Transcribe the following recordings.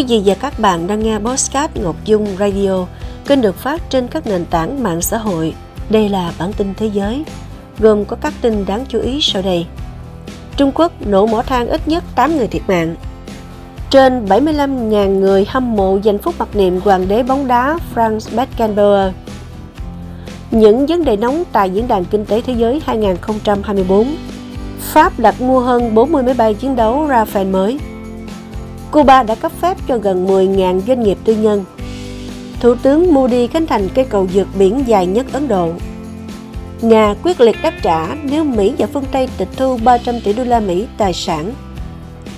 Quý vị và các bạn đang nghe Postcard Ngọc Dung Radio, kênh được phát trên các nền tảng mạng xã hội. Đây là bản tin thế giới, gồm có các tin đáng chú ý sau đây. Trung Quốc nổ mỏ than ít nhất 8 người thiệt mạng. Trên 75.000 người hâm mộ giành phúc mặc niệm hoàng đế bóng đá Franz Beckenbauer. Những vấn đề nóng tại Diễn đàn Kinh tế Thế giới 2024 Pháp đặt mua hơn 40 máy bay chiến đấu Rafale mới. Cuba đã cấp phép cho gần 10.000 doanh nghiệp tư nhân. Thủ tướng Modi khánh thành cây cầu vượt biển dài nhất Ấn Độ. Nga quyết liệt đáp trả nếu Mỹ và phương Tây tịch thu 300 tỷ đô la Mỹ tài sản.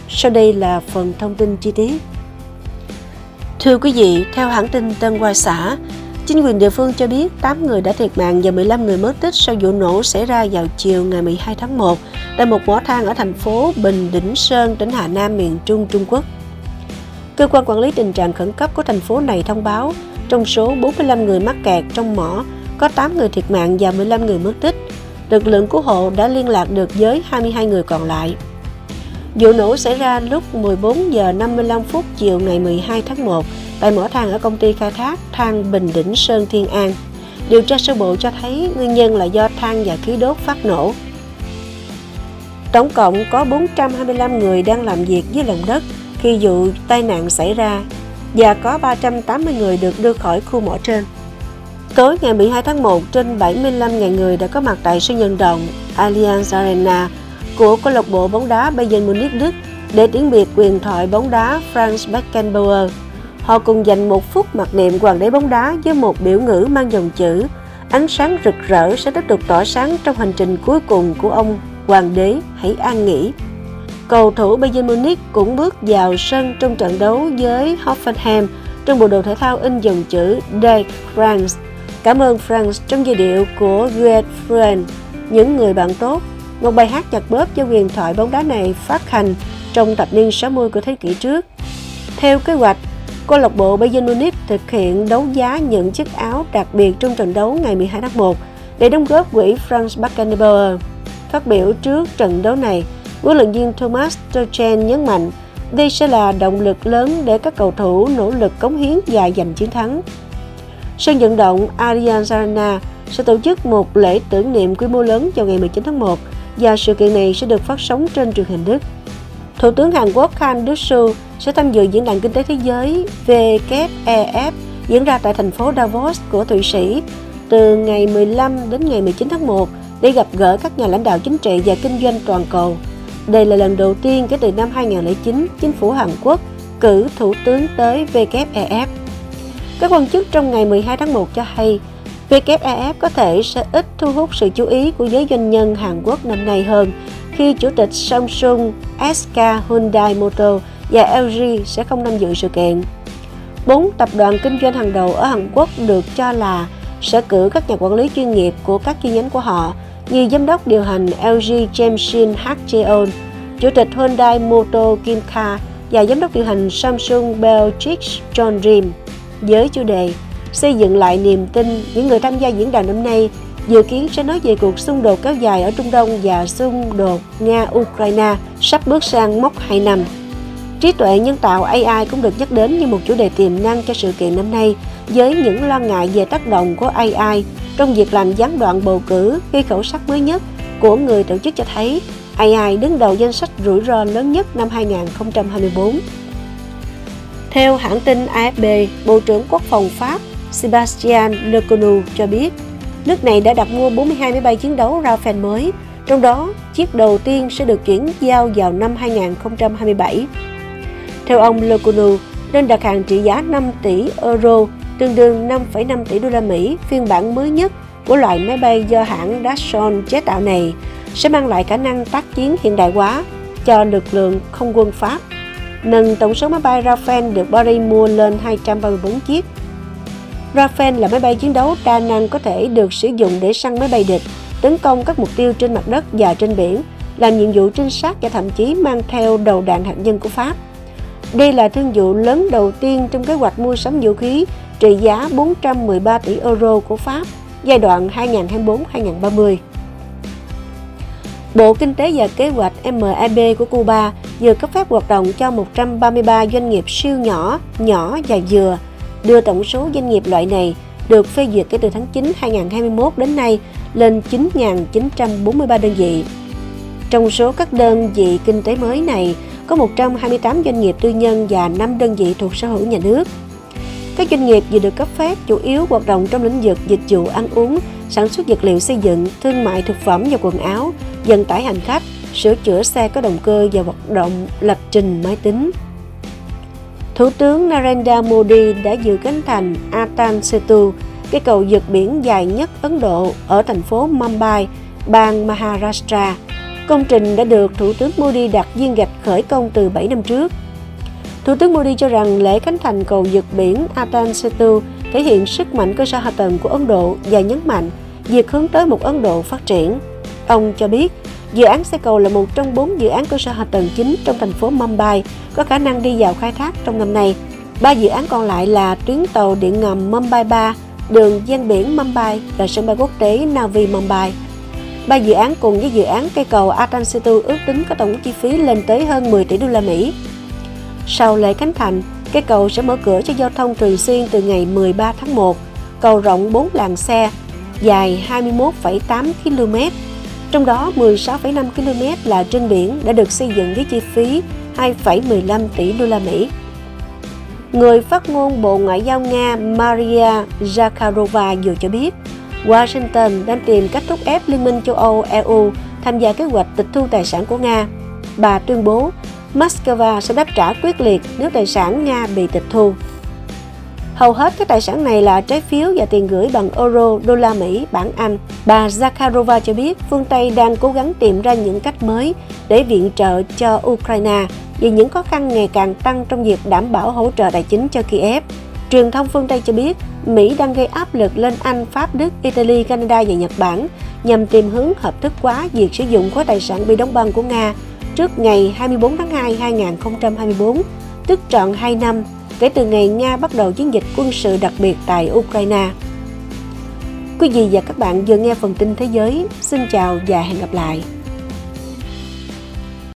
Sau đây là phần thông tin chi tiết. Thưa quý vị, theo hãng tin Tân Hoa Xã, Chính quyền địa phương cho biết 8 người đã thiệt mạng và 15 người mất tích sau vụ nổ xảy ra vào chiều ngày 12 tháng 1 tại một mỏ than ở thành phố Bình Đỉnh Sơn, tỉnh Hà Nam, miền Trung Trung Quốc. Cơ quan quản lý tình trạng khẩn cấp của thành phố này thông báo, trong số 45 người mắc kẹt trong mỏ, có 8 người thiệt mạng và 15 người mất tích. Lực lượng cứu hộ đã liên lạc được với 22 người còn lại. Vụ nổ xảy ra lúc 14 giờ 55 phút chiều ngày 12 tháng 1 tại mỏ than ở công ty khai thác than Bình Đỉnh Sơn Thiên An. Điều tra sơ bộ cho thấy nguyên nhân là do than và khí đốt phát nổ. Tổng cộng có 425 người đang làm việc dưới lòng đất khi vụ tai nạn xảy ra và có 380 người được đưa khỏi khu mỏ trên. Tối ngày 12 tháng 1, trên 75.000 người đã có mặt tại sân vận động Allianz Arena của câu lạc bộ bóng đá Bayern Munich Đức để tiễn biệt quyền thoại bóng đá Franz Beckenbauer. Họ cùng dành một phút mặc niệm hoàng đế bóng đá với một biểu ngữ mang dòng chữ Ánh sáng rực rỡ sẽ tiếp tục tỏa sáng trong hành trình cuối cùng của ông Hoàng đế hãy an nghỉ. Cầu thủ Bayern Munich cũng bước vào sân trong trận đấu với Hoffenheim trong bộ đồ thể thao in dòng chữ Day France. Cảm ơn France trong giai điệu của Great Friend, những người bạn tốt. Một bài hát chặt bóp cho huyền thoại bóng đá này phát hành trong thập niên 60 của thế kỷ trước. Theo kế hoạch, câu lạc bộ Bayern Munich thực hiện đấu giá những chiếc áo đặc biệt trong trận đấu ngày 12 tháng 1 để đóng góp quỹ Franz Beckenbauer. Phát biểu trước trận đấu này, huấn luyện viên Thomas Tuchel nhấn mạnh, đây sẽ là động lực lớn để các cầu thủ nỗ lực cống hiến và giành chiến thắng. Sân vận động Allianz Arena sẽ tổ chức một lễ tưởng niệm quy mô lớn vào ngày 19 tháng 1 và sự kiện này sẽ được phát sóng trên truyền hình Đức. Thủ tướng Hàn Quốc Han Duck-soo sẽ tham dự diễn đàn kinh tế thế giới WEF diễn ra tại thành phố Davos của Thụy Sĩ từ ngày 15 đến ngày 19 tháng 1 để gặp gỡ các nhà lãnh đạo chính trị và kinh doanh toàn cầu. Đây là lần đầu tiên kể từ năm 2009, chính phủ Hàn Quốc cử thủ tướng tới WEF. Các quan chức trong ngày 12 tháng 1 cho hay WEF có thể sẽ ít thu hút sự chú ý của giới doanh nhân Hàn Quốc năm nay hơn khi chủ tịch Samsung, SK Hyundai Motor và LG sẽ không tham dự sự kiện. Bốn tập đoàn kinh doanh hàng đầu ở Hàn Quốc được cho là sẽ cử các nhà quản lý chuyên nghiệp của các chi nhánh của họ như giám đốc điều hành LG James Shin Hak Jeon, chủ tịch Hyundai Motor Kim Kha và giám đốc điều hành Samsung Beatrix John Rim. Với chủ đề xây dựng lại niềm tin, những người tham gia diễn đàn năm nay dự kiến sẽ nói về cuộc xung đột kéo dài ở Trung Đông và xung đột Nga-Ukraine sắp bước sang mốc 2 năm. Trí tuệ nhân tạo AI cũng được nhắc đến như một chủ đề tiềm năng cho sự kiện năm nay, với những lo ngại về tác động của AI trong việc làm gián đoạn bầu cử khi khẩu sắc mới nhất của người tổ chức cho thấy AI đứng đầu danh sách rủi ro lớn nhất năm 2024. Theo hãng tin AFP, Bộ trưởng Quốc phòng Pháp Sebastian Lecornu cho biết, nước này đã đặt mua 42 máy bay chiến đấu Rafale mới, trong đó chiếc đầu tiên sẽ được chuyển giao vào năm 2027. Theo ông Lecornu, đơn đặt hàng trị giá 5 tỷ euro, tương đương 5,5 tỷ đô la Mỹ, phiên bản mới nhất của loại máy bay do hãng Dassault chế tạo này sẽ mang lại khả năng tác chiến hiện đại hóa cho lực lượng không quân Pháp, nâng tổng số máy bay Rafale được Paris mua lên 234 chiếc. Rafale là máy bay chiến đấu đa năng có thể được sử dụng để săn máy bay địch, tấn công các mục tiêu trên mặt đất và trên biển, làm nhiệm vụ trinh sát và thậm chí mang theo đầu đạn hạt nhân của Pháp. Đây là thương vụ lớn đầu tiên trong kế hoạch mua sắm vũ khí trị giá 413 tỷ euro của Pháp giai đoạn 2024-2030. Bộ Kinh tế và Kế hoạch MAB của Cuba vừa cấp phép hoạt động cho 133 doanh nghiệp siêu nhỏ, nhỏ và vừa, đưa tổng số doanh nghiệp loại này được phê duyệt kể từ tháng 9 2021 đến nay lên 9.943 đơn vị. Trong số các đơn vị kinh tế mới này, có 128 doanh nghiệp tư nhân và 5 đơn vị thuộc sở hữu nhà nước. Các doanh nghiệp vừa được cấp phép chủ yếu hoạt động trong lĩnh vực dịch vụ ăn uống, sản xuất vật liệu xây dựng, thương mại thực phẩm và quần áo, vận tải hành khách, sửa chữa xe có động cơ và hoạt động lập trình máy tính. Thủ tướng Narendra Modi đã dự khánh thành Atan Setu, cây cầu vượt biển dài nhất Ấn Độ ở thành phố Mumbai, bang Maharashtra. Công trình đã được Thủ tướng Modi đặt viên gạch khởi công từ 7 năm trước. Thủ tướng Modi cho rằng lễ khánh thành cầu vượt biển Atan Setu thể hiện sức mạnh cơ sở hạ tầng của Ấn Độ và nhấn mạnh việc hướng tới một Ấn Độ phát triển. Ông cho biết, dự án xe cầu là một trong bốn dự án cơ sở hạ tầng chính trong thành phố Mumbai có khả năng đi vào khai thác trong năm nay. Ba dự án còn lại là tuyến tàu điện ngầm Mumbai 3, đường gian biển Mumbai và sân bay quốc tế Navi Mumbai. Ba dự án cùng với dự án cây cầu Atan Setu ước tính có tổng chi phí lên tới hơn 10 tỷ đô la Mỹ. Sau lễ khánh thành, cây cầu sẽ mở cửa cho giao thông thường xuyên từ ngày 13 tháng 1. Cầu rộng 4 làn xe, dài 21,8 km, trong đó 16,5 km là trên biển đã được xây dựng với chi phí 2,15 tỷ đô la Mỹ. Người phát ngôn Bộ Ngoại giao Nga Maria Zakharova vừa cho biết, Washington đang tìm cách thúc ép Liên minh châu Âu EU tham gia kế hoạch tịch thu tài sản của Nga. Bà tuyên bố Moscow sẽ đáp trả quyết liệt nếu tài sản Nga bị tịch thu. Hầu hết các tài sản này là trái phiếu và tiền gửi bằng euro, đô la Mỹ, bảng Anh. Bà Zakharova cho biết phương Tây đang cố gắng tìm ra những cách mới để viện trợ cho Ukraine vì những khó khăn ngày càng tăng trong việc đảm bảo hỗ trợ tài chính cho Kiev. Truyền thông phương Tây cho biết Mỹ đang gây áp lực lên Anh, Pháp, Đức, Italy, Canada và Nhật Bản nhằm tìm hướng hợp thức hóa việc sử dụng khối tài sản bị đóng băng của Nga trước ngày 24 tháng 2 2024, tức trọn 2 năm kể từ ngày Nga bắt đầu chiến dịch quân sự đặc biệt tại Ukraine. Quý vị và các bạn vừa nghe phần tin thế giới. Xin chào và hẹn gặp lại.